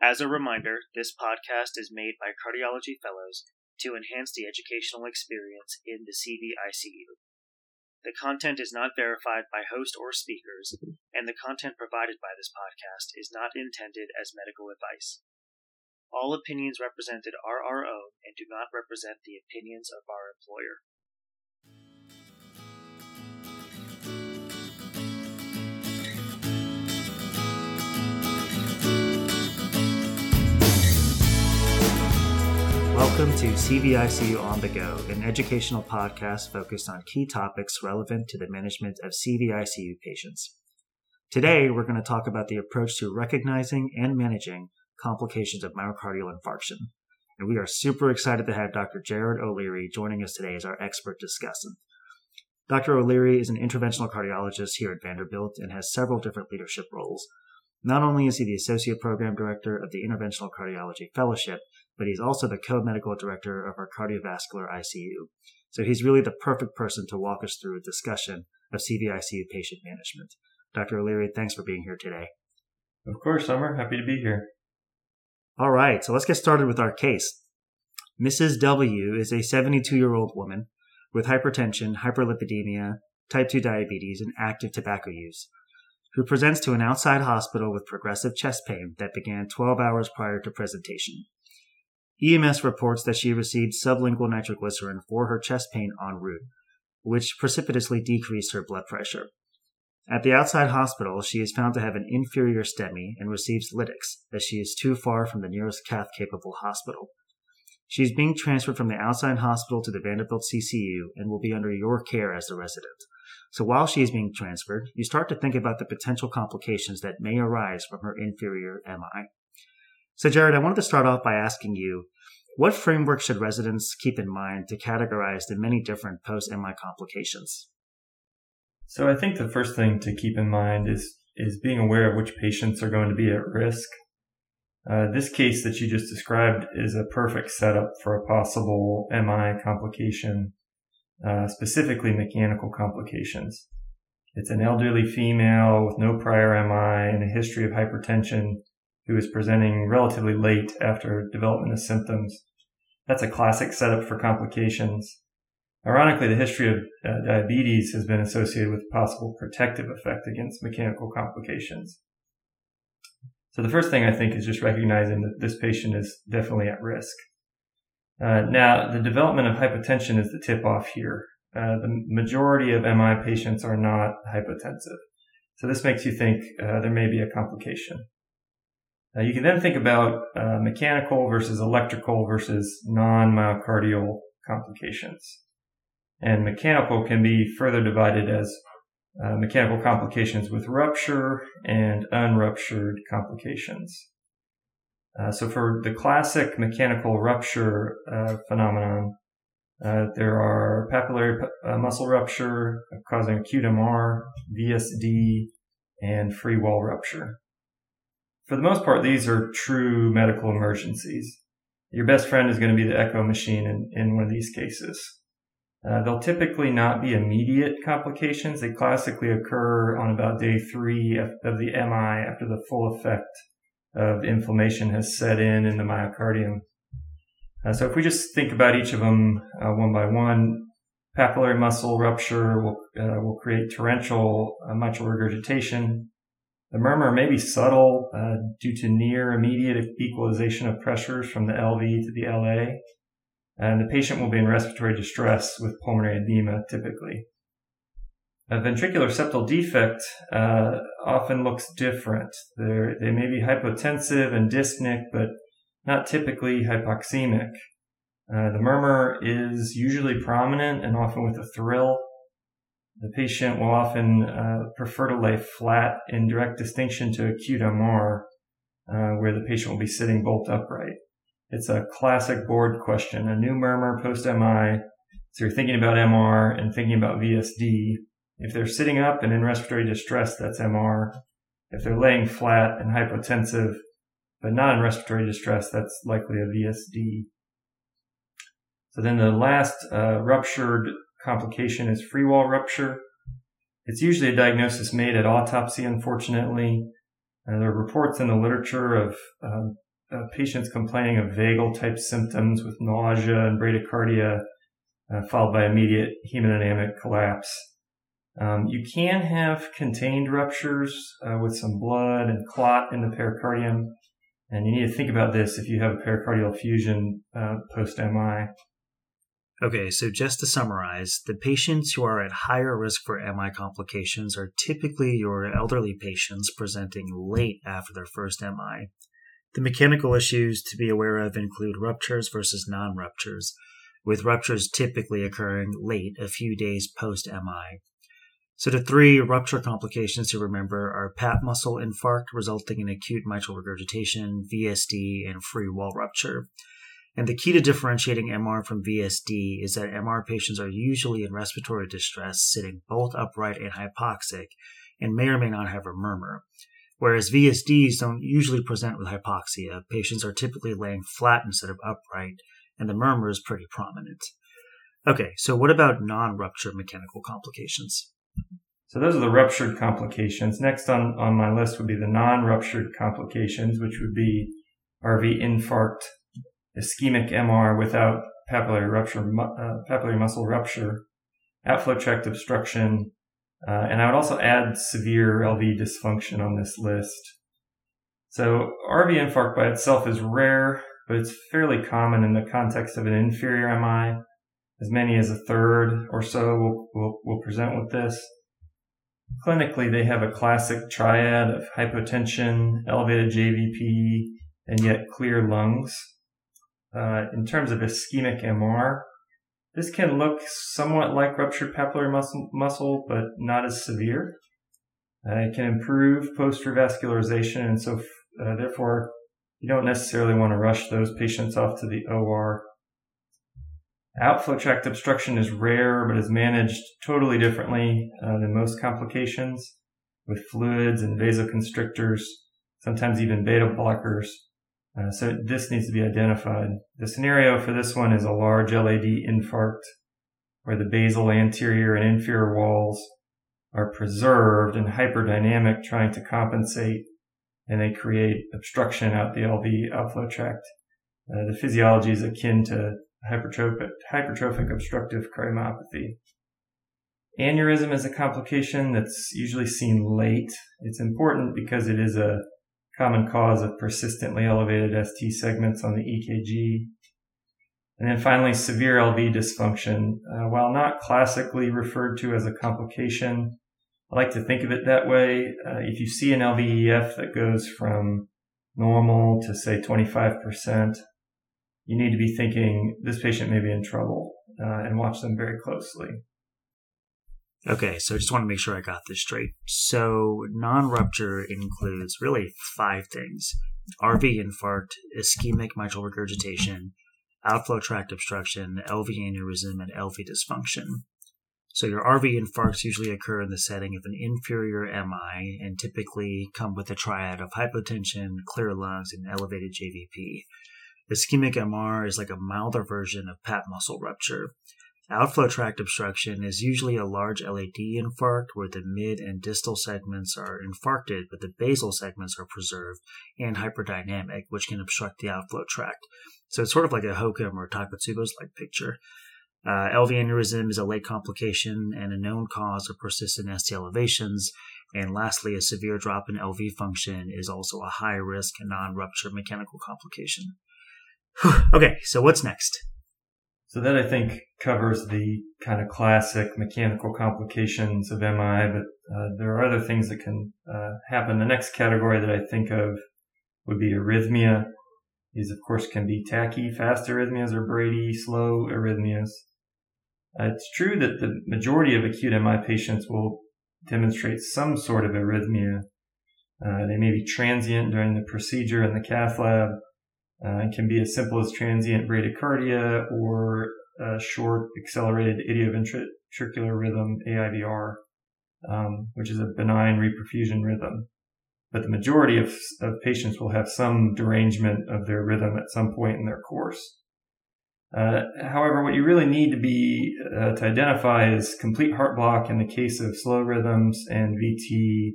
As a reminder, this podcast is made by cardiology fellows to enhance the educational experience in the CVICU. The content is not verified by host or speakers, and the content provided by this podcast is not intended as medical advice. All opinions represented are our own and do not represent the opinions of our employer. Welcome to CVICU On the Go, an educational podcast focused on key topics relevant to the management of CVICU patients. Today, we're going to talk about the approach to recognizing and managing complications of myocardial infarction. And we are super excited to have Dr. Jared O'Leary joining us today as our expert discussant. Dr. O'Leary is an interventional cardiologist here at Vanderbilt and has several different leadership roles. Not only is he the Associate Program Director of the Interventional Cardiology Fellowship, but he's also the co-medical director of our cardiovascular ICU. So he's really the perfect person to walk us through a discussion of CVICU patient management. Dr. O'Leary, thanks for being here today. Of course, Summer. Happy to be here. All right, so let's get started with our case. Mrs. W is a 72 year old woman with hypertension, hyperlipidemia, type 2 diabetes, and active tobacco use, who presents to an outside hospital with progressive chest pain that began 12 hours prior to presentation. EMS reports that she received sublingual nitroglycerin for her chest pain en route, which precipitously decreased her blood pressure. At the outside hospital, she is found to have an inferior STEMI and receives lytics, as she is too far from the nearest cath capable hospital. She is being transferred from the outside hospital to the Vanderbilt CCU and will be under your care as the resident. So while she is being transferred, you start to think about the potential complications that may arise from her inferior MI. So, Jared, I wanted to start off by asking you what framework should residents keep in mind to categorize the many different post MI complications? So, I think the first thing to keep in mind is, is being aware of which patients are going to be at risk. Uh, this case that you just described is a perfect setup for a possible MI complication, uh, specifically mechanical complications. It's an elderly female with no prior MI and a history of hypertension who is presenting relatively late after development of symptoms. That's a classic setup for complications. Ironically, the history of uh, diabetes has been associated with possible protective effect against mechanical complications. So the first thing I think is just recognizing that this patient is definitely at risk. Uh, now, the development of hypotension is the tip off here. Uh, the majority of MI patients are not hypotensive. So this makes you think uh, there may be a complication. Uh, you can then think about uh, mechanical versus electrical versus non-myocardial complications. And mechanical can be further divided as uh, mechanical complications with rupture and unruptured complications. Uh, so for the classic mechanical rupture uh, phenomenon, there are papillary muscle rupture causing acute MR, VSD, and free wall rupture for the most part, these are true medical emergencies. Your best friend is going to be the echo machine in, in one of these cases. Uh, they'll typically not be immediate complications. They classically occur on about day three of, of the MI after the full effect of inflammation has set in in the myocardium. Uh, so if we just think about each of them uh, one by one, papillary muscle rupture will, uh, will create torrential uh, mitral regurgitation, the murmur may be subtle uh, due to near immediate equalization of pressures from the LV to the LA, and the patient will be in respiratory distress with pulmonary edema typically. A ventricular septal defect uh, often looks different. They're, they may be hypotensive and dyspneic, but not typically hypoxemic. Uh, the murmur is usually prominent and often with a thrill. The patient will often uh, prefer to lay flat in direct distinction to acute MR, uh, where the patient will be sitting bolt upright. It's a classic board question, a new murmur post MI. So you're thinking about MR and thinking about VSD. If they're sitting up and in respiratory distress, that's MR. If they're laying flat and hypotensive, but not in respiratory distress, that's likely a VSD. So then the last uh, ruptured complication is free wall rupture. It's usually a diagnosis made at autopsy, unfortunately. Uh, there are reports in the literature of um, uh, patients complaining of vagal type symptoms with nausea and bradycardia, uh, followed by immediate hemodynamic collapse. Um, you can have contained ruptures uh, with some blood and clot in the pericardium. And you need to think about this if you have a pericardial effusion uh, post MI. Okay, so just to summarize, the patients who are at higher risk for MI complications are typically your elderly patients presenting late after their first MI. The mechanical issues to be aware of include ruptures versus non ruptures, with ruptures typically occurring late, a few days post MI. So the three rupture complications to remember are pap muscle infarct resulting in acute mitral regurgitation, VSD, and free wall rupture. And the key to differentiating MR from VSD is that MR patients are usually in respiratory distress, sitting both upright and hypoxic, and may or may not have a murmur. Whereas VSDs don't usually present with hypoxia. Patients are typically laying flat instead of upright, and the murmur is pretty prominent. Okay, so what about non rupture mechanical complications? So those are the ruptured complications. Next on, on my list would be the non ruptured complications, which would be RV infarct, ischemic MR without papillary rupture, uh, papillary muscle rupture, outflow tract obstruction, uh, and I would also add severe LV dysfunction on this list. So RV infarct by itself is rare, but it's fairly common in the context of an inferior MI. As many as a third or so will, will, will present with this. Clinically, they have a classic triad of hypotension, elevated JVP, and yet clear lungs. Uh, in terms of ischemic MR, this can look somewhat like ruptured papillary muscle, muscle but not as severe. Uh, it can improve post revascularization, and so uh, therefore you don't necessarily want to rush those patients off to the OR. Outflow tract obstruction is rare, but is managed totally differently uh, than most complications with fluids and vasoconstrictors, sometimes even beta blockers. Uh, so this needs to be identified. The scenario for this one is a large LAD infarct where the basal anterior and inferior walls are preserved and hyperdynamic trying to compensate and they create obstruction out the LV outflow tract. Uh, the physiology is akin to hypertrophic, hypertrophic obstructive cardiomyopathy. Aneurysm is a complication that's usually seen late. It's important because it is a common cause of persistently elevated ST segments on the EKG. And then finally, severe LV dysfunction. Uh, while not classically referred to as a complication, I like to think of it that way. Uh, if you see an LVEF that goes from normal to say 25%, you need to be thinking this patient may be in trouble uh, and watch them very closely. Okay, so I just want to make sure I got this straight. So, non rupture includes really five things RV infarct, ischemic mitral regurgitation, outflow tract obstruction, LV aneurysm, and LV dysfunction. So, your RV infarcts usually occur in the setting of an inferior MI and typically come with a triad of hypotension, clear lungs, and elevated JVP. Ischemic MR is like a milder version of pap muscle rupture. Outflow tract obstruction is usually a large LAD infarct where the mid and distal segments are infarcted, but the basal segments are preserved and hyperdynamic, which can obstruct the outflow tract. So it's sort of like a HOCM or Takotsubo's like picture. Uh, LV aneurysm is a late complication and a known cause of persistent ST elevations. And lastly, a severe drop in LV function is also a high risk non rupture mechanical complication. okay, so what's next? So that I think covers the kind of classic mechanical complications of MI, but uh, there are other things that can uh, happen. The next category that I think of would be arrhythmia. These, of course, can be tachy, fast arrhythmias or Brady, slow arrhythmias. Uh, it's true that the majority of acute MI patients will demonstrate some sort of arrhythmia. Uh, they may be transient during the procedure in the cath lab, uh, it can be as simple as transient bradycardia or short accelerated idioventricular rhythm, AIVR, um, which is a benign reperfusion rhythm. But the majority of, of patients will have some derangement of their rhythm at some point in their course. Uh, however, what you really need to be uh, to identify is complete heart block in the case of slow rhythms and VT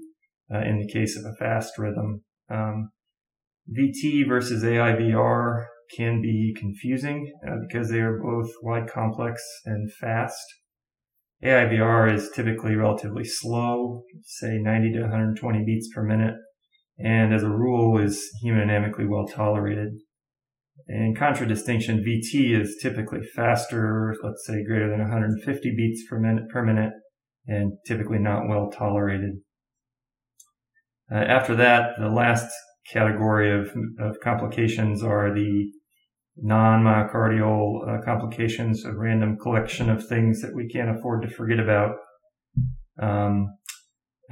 uh, in the case of a fast rhythm. Um, VT versus AIVR can be confusing uh, because they are both wide complex and fast. AIVR is typically relatively slow, say 90 to 120 beats per minute, and as a rule is hemodynamically well tolerated. In contradistinction, VT is typically faster, let's say greater than 150 beats per minute, per minute and typically not well tolerated. Uh, after that, the last category of, of complications are the non-myocardial uh, complications, a random collection of things that we can't afford to forget about. Um,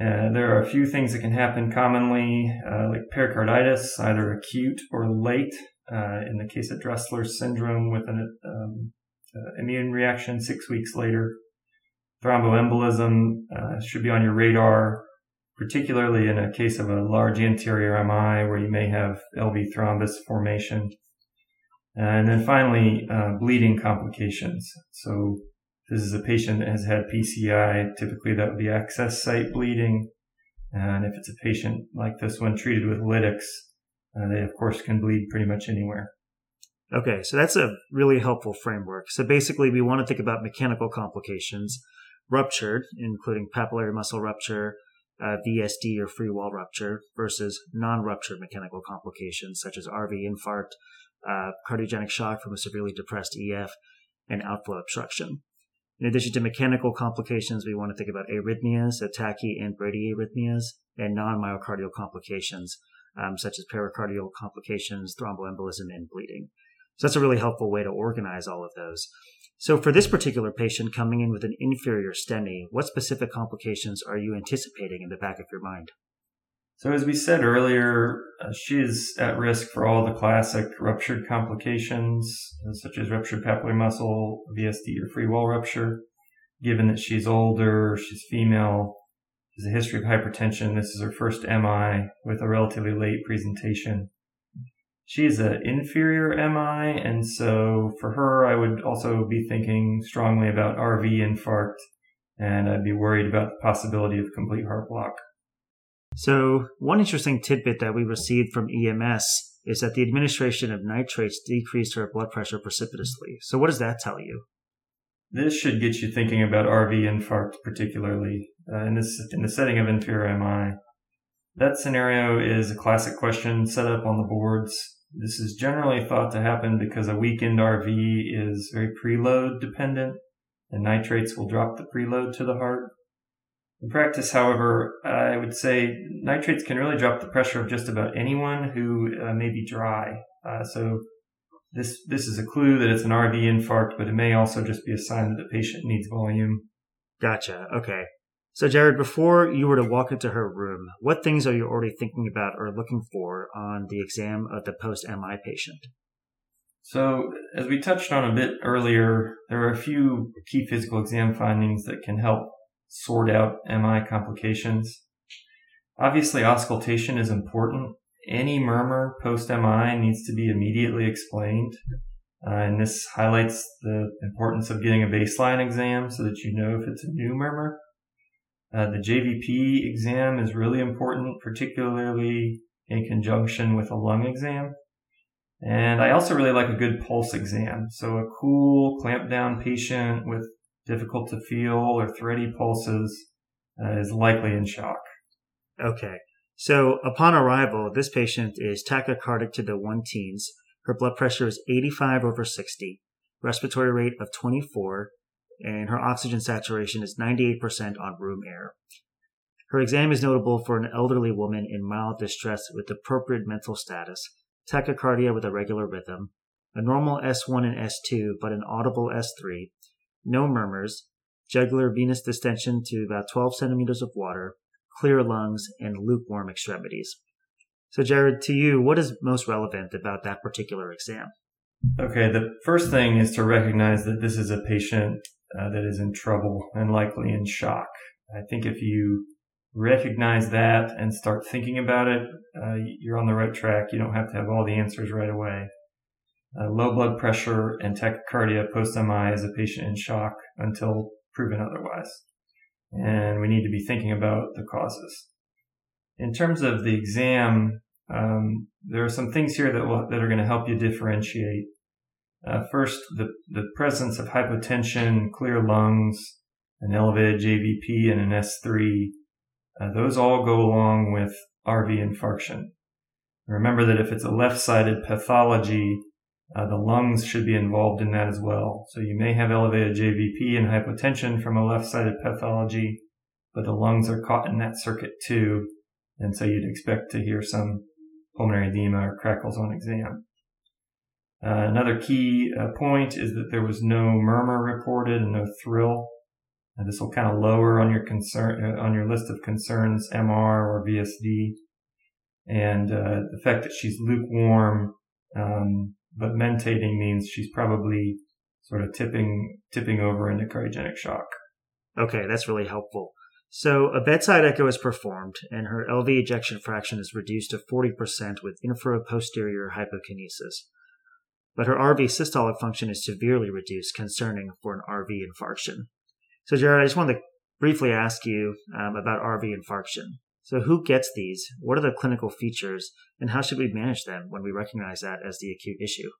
uh, there are a few things that can happen commonly, uh, like pericarditis, either acute or late. Uh, in the case of Dressler's syndrome, with an um, uh, immune reaction six weeks later, thromboembolism uh, should be on your radar, particularly in a case of a large anterior MI where you may have LV thrombus formation. And then finally, uh, bleeding complications. So this is a patient that has had PCI. Typically that would be access site bleeding. And if it's a patient like this one treated with lytics, uh, they of course can bleed pretty much anywhere. Okay, so that's a really helpful framework. So basically, we want to think about mechanical complications, ruptured, including papillary muscle rupture, uh, VSD or free wall rupture, versus non ruptured mechanical complications such as RV infarct, uh, cardiogenic shock from a severely depressed EF, and outflow obstruction. In addition to mechanical complications, we want to think about arrhythmias, tachy and bradyarrhythmias, and non myocardial complications um, such as pericardial complications, thromboembolism, and bleeding. So that's a really helpful way to organize all of those. So for this particular patient coming in with an inferior STEMI, what specific complications are you anticipating in the back of your mind? So as we said earlier, uh, she is at risk for all the classic ruptured complications, uh, such as ruptured papillary muscle, VSD, or free wall rupture. Given that she's older, she's female, has a history of hypertension. This is her first MI with a relatively late presentation. She is an inferior MI, and so for her, I would also be thinking strongly about RV infarct, and I'd be worried about the possibility of complete heart block. So, one interesting tidbit that we received from EMS is that the administration of nitrates decreased her blood pressure precipitously. So, what does that tell you? This should get you thinking about RV infarct, particularly uh, in this in the setting of inferior MI. That scenario is a classic question set up on the boards. This is generally thought to happen because a weakened RV is very preload dependent, and nitrates will drop the preload to the heart. In practice, however, I would say nitrates can really drop the pressure of just about anyone who uh, may be dry. Uh, so this this is a clue that it's an RV infarct, but it may also just be a sign that the patient needs volume. Gotcha. Okay. So, Jared, before you were to walk into her room, what things are you already thinking about or looking for on the exam of the post MI patient? So, as we touched on a bit earlier, there are a few key physical exam findings that can help sort out MI complications. Obviously, auscultation is important. Any murmur post MI needs to be immediately explained. Uh, and this highlights the importance of getting a baseline exam so that you know if it's a new murmur. Uh, the JVP exam is really important, particularly in conjunction with a lung exam. And I also really like a good pulse exam. So a cool clamped down patient with difficult to feel or thready pulses uh, is likely in shock. Okay. So upon arrival, this patient is tachycardic to the one teens. Her blood pressure is 85 over 60, respiratory rate of 24, and her oxygen saturation is 98% on room air. Her exam is notable for an elderly woman in mild distress with appropriate mental status, tachycardia with a regular rhythm, a normal S1 and S2 but an audible S3, no murmurs, jugular venous distension to about 12 centimeters of water, clear lungs, and lukewarm extremities. So, Jared, to you, what is most relevant about that particular exam? Okay, the first thing is to recognize that this is a patient uh, that is in trouble and likely in shock. I think if you recognize that and start thinking about it, uh, you're on the right track. You don't have to have all the answers right away. Uh, low blood pressure and tachycardia post MI is a patient in shock until proven otherwise. And we need to be thinking about the causes. In terms of the exam, um, there are some things here that will, that are going to help you differentiate. Uh, first, the, the presence of hypotension, clear lungs, an elevated JVP, and an S3. Uh, those all go along with RV infarction. Remember that if it's a left-sided pathology, uh, the lungs should be involved in that as well. So you may have elevated JVP and hypotension from a left-sided pathology, but the lungs are caught in that circuit too. And so you'd expect to hear some pulmonary edema or crackles on exam. Uh, another key uh, point is that there was no murmur reported and no thrill. Uh, this will kind of lower on your concern uh, on your list of concerns, MR or VSD, and uh, the fact that she's lukewarm um, but mentating means she's probably sort of tipping tipping over into cardiogenic shock. Okay, that's really helpful. So a bedside echo is performed, and her LV ejection fraction is reduced to 40% with inferoposterior hypokinesis. But her RV systolic function is severely reduced, concerning for an RV infarction. So, Jared, I just wanted to briefly ask you um, about RV infarction. So, who gets these? What are the clinical features? And how should we manage them when we recognize that as the acute issue?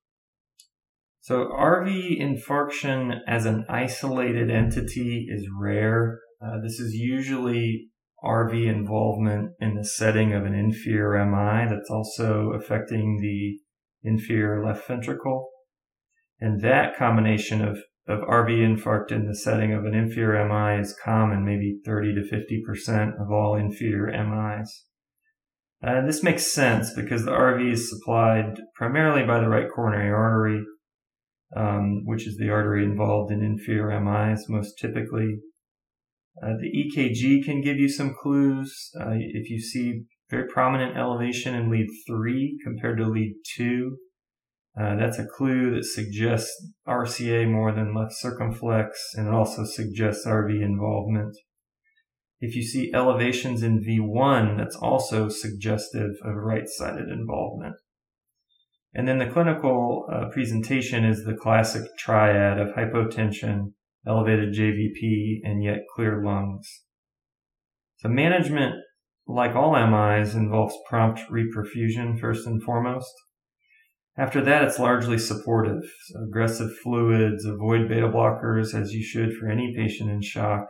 So, RV infarction as an isolated entity is rare. Uh, this is usually RV involvement in the setting of an inferior MI that's also affecting the inferior left ventricle. And that combination of, of RV infarct in the setting of an inferior MI is common, maybe 30 to 50% of all inferior MIs. Uh, this makes sense because the RV is supplied primarily by the right coronary artery, um, which is the artery involved in inferior MIs most typically. Uh, the EKG can give you some clues. Uh, if you see very prominent elevation in lead 3 compared to lead 2, uh, that's a clue that suggests RCA more than left circumflex and it also suggests RV involvement. If you see elevations in V1, that's also suggestive of right-sided involvement. And then the clinical uh, presentation is the classic triad of hypotension, elevated JVP, and yet clear lungs. So management, like all MIs, involves prompt reperfusion first and foremost. After that, it's largely supportive. So aggressive fluids, avoid beta blockers as you should for any patient in shock,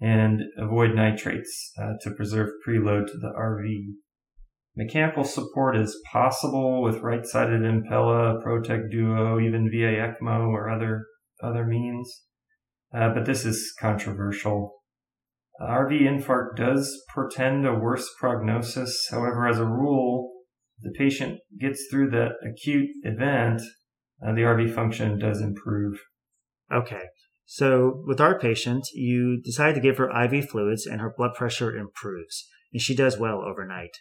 and avoid nitrates uh, to preserve preload to the RV. Mechanical support is possible with right-sided Impella, ProtekDuo, even via ECMO or other other means uh, but this is controversial. RV infarct does portend a worse prognosis. However, as a rule, the patient gets through that acute event, uh, the RV function does improve. Okay. So with our patient, you decide to give her IV fluids and her blood pressure improves, and she does well overnight.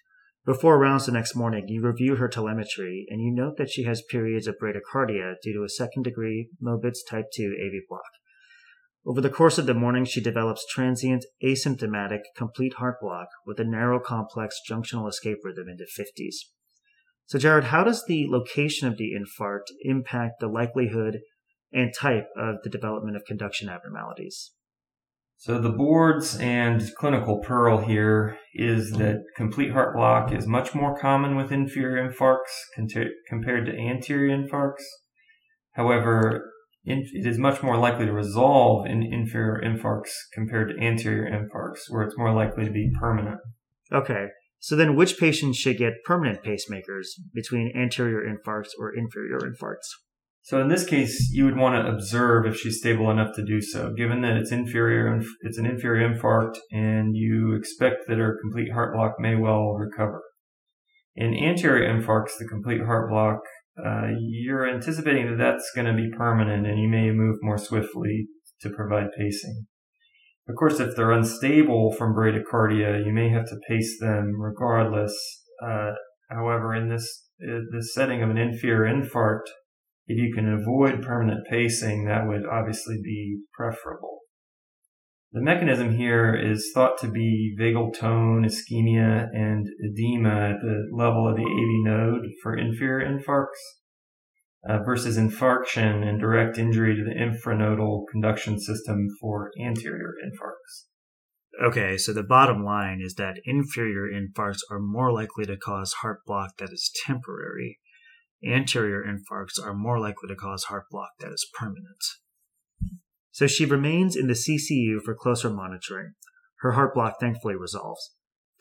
Before rounds the next morning, you review her telemetry and you note that she has periods of bradycardia due to a second degree Mobitz type 2 AV block. Over the course of the morning, she develops transient, asymptomatic, complete heart block with a narrow complex junctional escape rhythm into 50s. So, Jared, how does the location of the infarct impact the likelihood and type of the development of conduction abnormalities? So, the boards and clinical pearl here is that complete heart block is much more common with inferior infarcts compared to anterior infarcts. However, it is much more likely to resolve in inferior infarcts compared to anterior infarcts, where it's more likely to be permanent. Okay. So then which patients should get permanent pacemakers between anterior infarcts or inferior infarcts? So in this case, you would want to observe if she's stable enough to do so, given that it's inferior, it's an inferior infarct and you expect that her complete heart block may well recover. In anterior infarcts, the complete heart block uh, you're anticipating that that's going to be permanent and you may move more swiftly to provide pacing. Of course, if they're unstable from bradycardia, you may have to pace them regardless. Uh, however, in this, uh, this setting of an inferior infarct, if you can avoid permanent pacing, that would obviously be preferable. The mechanism here is thought to be vagal tone, ischemia, and edema at the level of the AV node for inferior infarcts uh, versus infarction and direct injury to the infranodal conduction system for anterior infarcts. Okay, so the bottom line is that inferior infarcts are more likely to cause heart block that is temporary. Anterior infarcts are more likely to cause heart block that is permanent. So she remains in the CCU for closer monitoring. Her heart block thankfully resolves.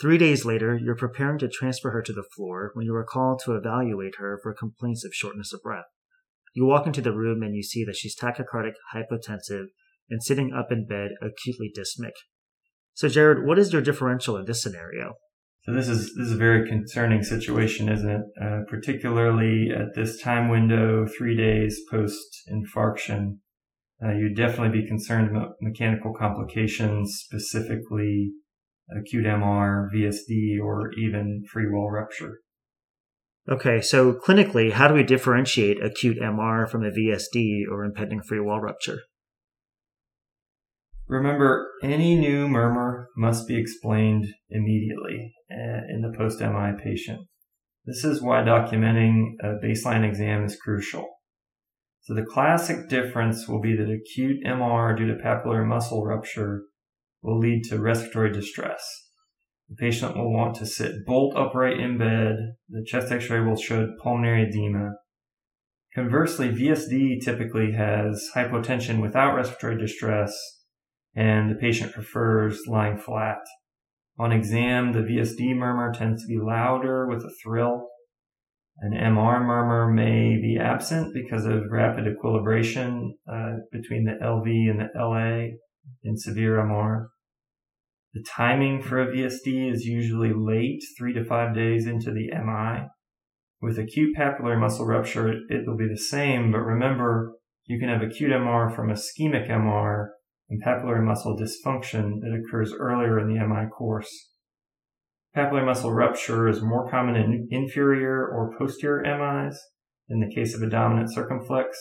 Three days later, you're preparing to transfer her to the floor when you are called to evaluate her for complaints of shortness of breath. You walk into the room and you see that she's tachycardic, hypotensive, and sitting up in bed, acutely dyspneic. So, Jared, what is your differential in this scenario? So this is this is a very concerning situation, isn't it? Uh, particularly at this time window, three days post infarction, uh, you'd definitely be concerned about mechanical complications, specifically acute MR, VSD, or even free wall rupture. Okay, so clinically, how do we differentiate acute MR from a VSD or impending free wall rupture? Remember, any new murmur must be explained immediately uh, in the post MI patient. This is why documenting a baseline exam is crucial. So the classic difference will be that acute MR due to papillary muscle rupture will lead to respiratory distress. The patient will want to sit bolt upright in bed. The chest x-ray will show pulmonary edema. Conversely, VSD typically has hypotension without respiratory distress and the patient prefers lying flat. On exam, the VSD murmur tends to be louder with a thrill. An MR murmur may be absent because of rapid equilibration uh, between the LV and the LA in severe MR. The timing for a VSD is usually late, three to five days into the MI. With acute papillary muscle rupture, it will be the same, but remember, you can have acute MR from ischemic MR and papillary muscle dysfunction that occurs earlier in the MI course. Papillary muscle rupture is more common in inferior or posterior MIs in the case of a dominant circumflex.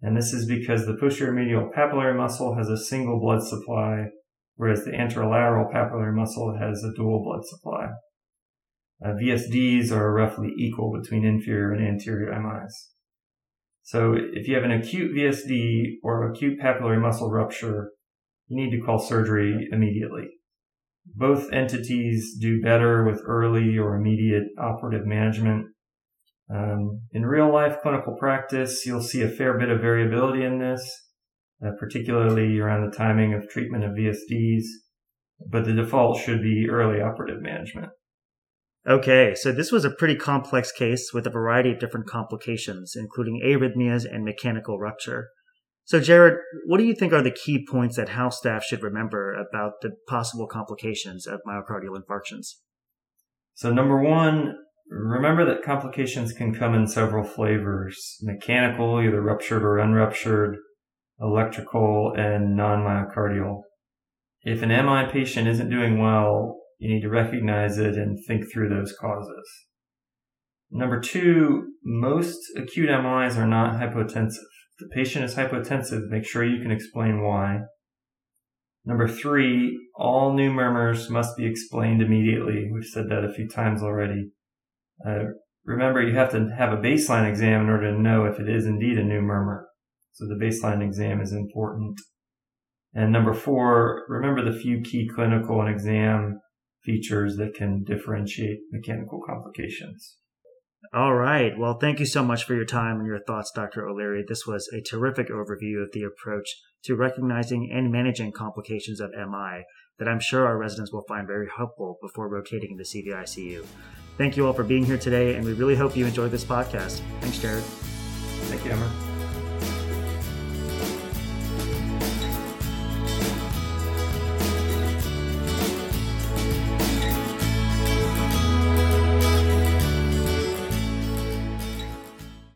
And this is because the posterior medial papillary muscle has a single blood supply, whereas the anterolateral papillary muscle has a dual blood supply. Uh, VSDs are roughly equal between inferior and anterior MIs. So if you have an acute VSD or acute papillary muscle rupture, you need to call surgery immediately. Both entities do better with early or immediate operative management. Um, in real life clinical practice, you'll see a fair bit of variability in this, uh, particularly around the timing of treatment of VSDs, but the default should be early operative management. Okay, so this was a pretty complex case with a variety of different complications, including arrhythmias and mechanical rupture. So, Jared, what do you think are the key points that house staff should remember about the possible complications of myocardial infarctions? So, number one, remember that complications can come in several flavors mechanical, either ruptured or unruptured, electrical, and non myocardial. If an MI patient isn't doing well, you need to recognize it and think through those causes. Number two, most acute MIs are not hypotensive. If the patient is hypotensive, make sure you can explain why. Number three, all new murmurs must be explained immediately. We've said that a few times already. Uh, remember, you have to have a baseline exam in order to know if it is indeed a new murmur. So the baseline exam is important. And number four, remember the few key clinical and exam features that can differentiate mechanical complications. All right. Well, thank you so much for your time and your thoughts, Dr. O'Leary. This was a terrific overview of the approach to recognizing and managing complications of MI that I'm sure our residents will find very helpful before rotating into CVICU. Thank you all for being here today, and we really hope you enjoyed this podcast. Thanks, Jared. Thank you, Emma.